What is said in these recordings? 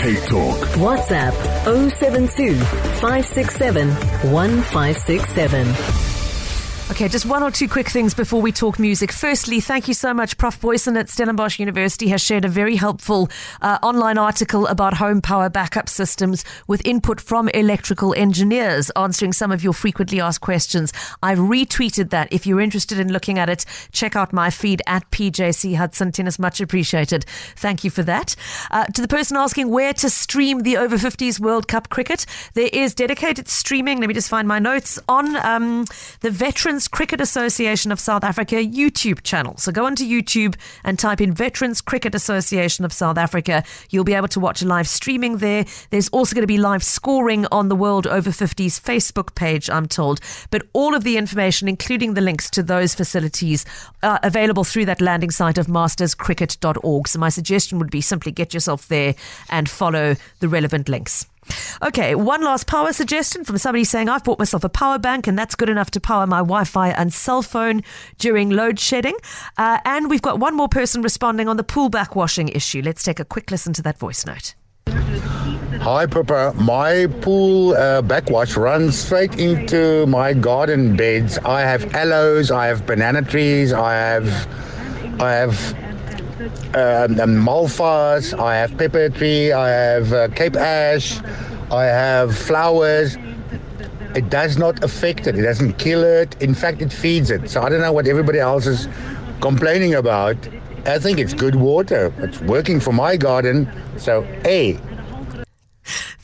Cape Talk. WhatsApp 072 567 1567. Okay, just one or two quick things before we talk music. Firstly, thank you so much. Prof. Boyson at Stellenbosch University has shared a very helpful uh, online article about home power backup systems with input from electrical engineers answering some of your frequently asked questions. I've retweeted that. If you're interested in looking at it, check out my feed at PJC Hudson. Tennis, much appreciated. Thank you for that. Uh, to the person asking where to stream the over 50s World Cup cricket, there is dedicated streaming. Let me just find my notes on um, the Veterans Veterans Cricket Association of South Africa YouTube channel. So go onto YouTube and type in Veterans Cricket Association of South Africa. You'll be able to watch live streaming there. There's also going to be live scoring on the World Over 50s Facebook page, I'm told. But all of the information, including the links to those facilities, are available through that landing site of masterscricket.org. So my suggestion would be simply get yourself there and follow the relevant links. Okay, one last power suggestion from somebody saying, I've bought myself a power bank and that's good enough to power my Wi Fi and cell phone during load shedding. Uh, and we've got one more person responding on the pool backwashing issue. Let's take a quick listen to that voice note. Hi, Pippa. My pool uh, backwash runs straight into my garden beds. I have aloes, I have banana trees, I have, I have um, malvas, I have pepper tree, I have uh, Cape ash, I have flowers. It does not affect it. It doesn't kill it. In fact, it feeds it. So I don't know what everybody else is complaining about. I think it's good water. It's working for my garden. So, A,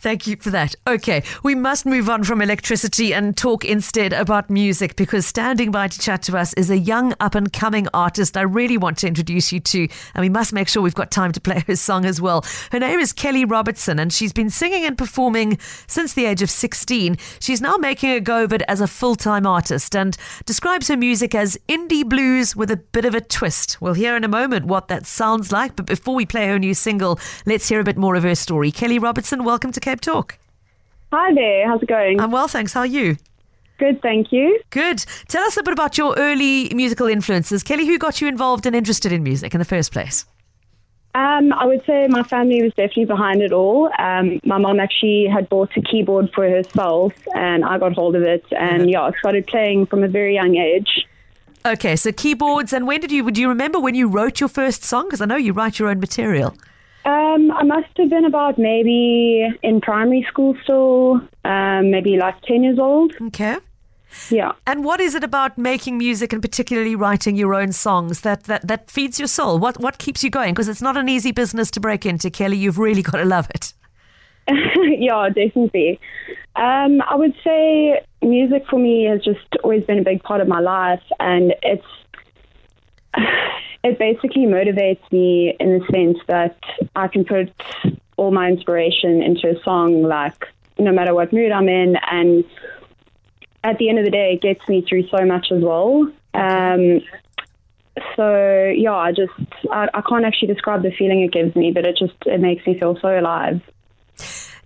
Thank you for that. Okay, we must move on from electricity and talk instead about music because standing by to chat to us is a young up and coming artist I really want to introduce you to, and we must make sure we've got time to play her song as well. Her name is Kelly Robertson, and she's been singing and performing since the age of 16. She's now making a go of it as a full time artist and describes her music as indie blues with a bit of a twist. We'll hear in a moment what that sounds like, but before we play her new single, let's hear a bit more of her story. Kelly Robertson, welcome to Cape Talk. Hi there. How's it going? I'm well, thanks. How are you? Good, thank you. Good. Tell us a bit about your early musical influences. Kelly, who got you involved and interested in music in the first place? Um, I would say my family was definitely behind it all. Um, my mom actually had bought a keyboard for herself, and I got hold of it, and yeah, I started playing from a very young age. Okay, so keyboards, and when did you? Do you remember when you wrote your first song? Because I know you write your own material. Um, I must have been about maybe in primary school still, um, maybe like 10 years old. Okay. Yeah. And what is it about making music and particularly writing your own songs that, that, that feeds your soul? What, what keeps you going? Because it's not an easy business to break into, Kelly. You've really got to love it. yeah, definitely. Um, I would say music for me has just always been a big part of my life, and it's it basically motivates me in the sense that I can put all my inspiration into a song, like no matter what mood I'm in, and at the end of the day, it gets me through so much as well. Um, so yeah, I just I, I can't actually describe the feeling it gives me, but it just it makes me feel so alive.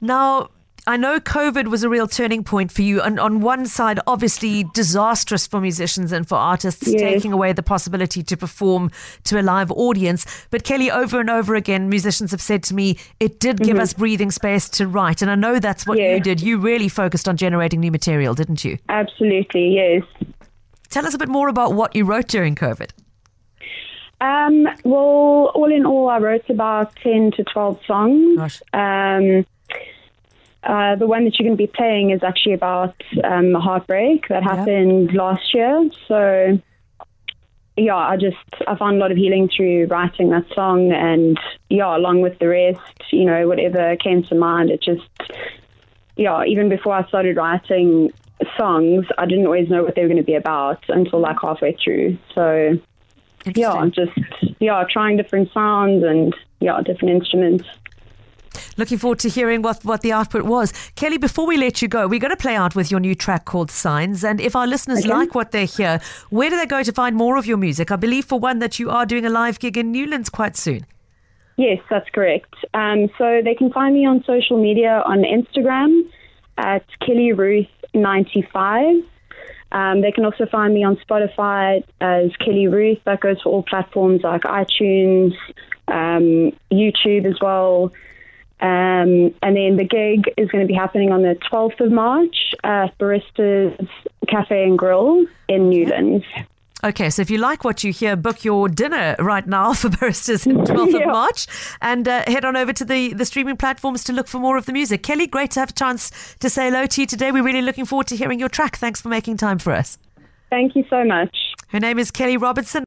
Now, I know COVID was a real turning point for you. And on one side, obviously disastrous for musicians and for artists, yes. taking away the possibility to perform to a live audience. But Kelly, over and over again, musicians have said to me, it did give mm-hmm. us breathing space to write. And I know that's what yes. you did. You really focused on generating new material, didn't you? Absolutely, yes. Tell us a bit more about what you wrote during COVID. Um, well, all in all, I wrote about 10 to 12 songs. Gosh. Um, uh, the one that you're going to be playing is actually about um, a heartbreak that happened last year. So, yeah, I just I found a lot of healing through writing that song, and yeah, along with the rest, you know, whatever came to mind, it just yeah. Even before I started writing songs, I didn't always know what they were going to be about until like halfway through. So, yeah, just yeah, trying different sounds and yeah, different instruments. Looking forward to hearing what, what the output was. Kelly, before we let you go, we're going to play out with your new track called Signs. And if our listeners okay. like what they hear, where do they go to find more of your music? I believe, for one, that you are doing a live gig in Newlands quite soon. Yes, that's correct. Um, so they can find me on social media on Instagram at Kelly Ruth 95. Um, they can also find me on Spotify as Kelly Ruth. That goes for all platforms like iTunes, um, YouTube as well. Um, and then the gig is going to be happening on the 12th of March at Barista's Cafe and Grill in Newlands. Okay, so if you like what you hear, book your dinner right now for Baristas 12th yeah. of March and uh, head on over to the, the streaming platforms to look for more of the music. Kelly, great to have a chance to say hello to you today. We're really looking forward to hearing your track. Thanks for making time for us. Thank you so much. Her name is Kelly Robertson.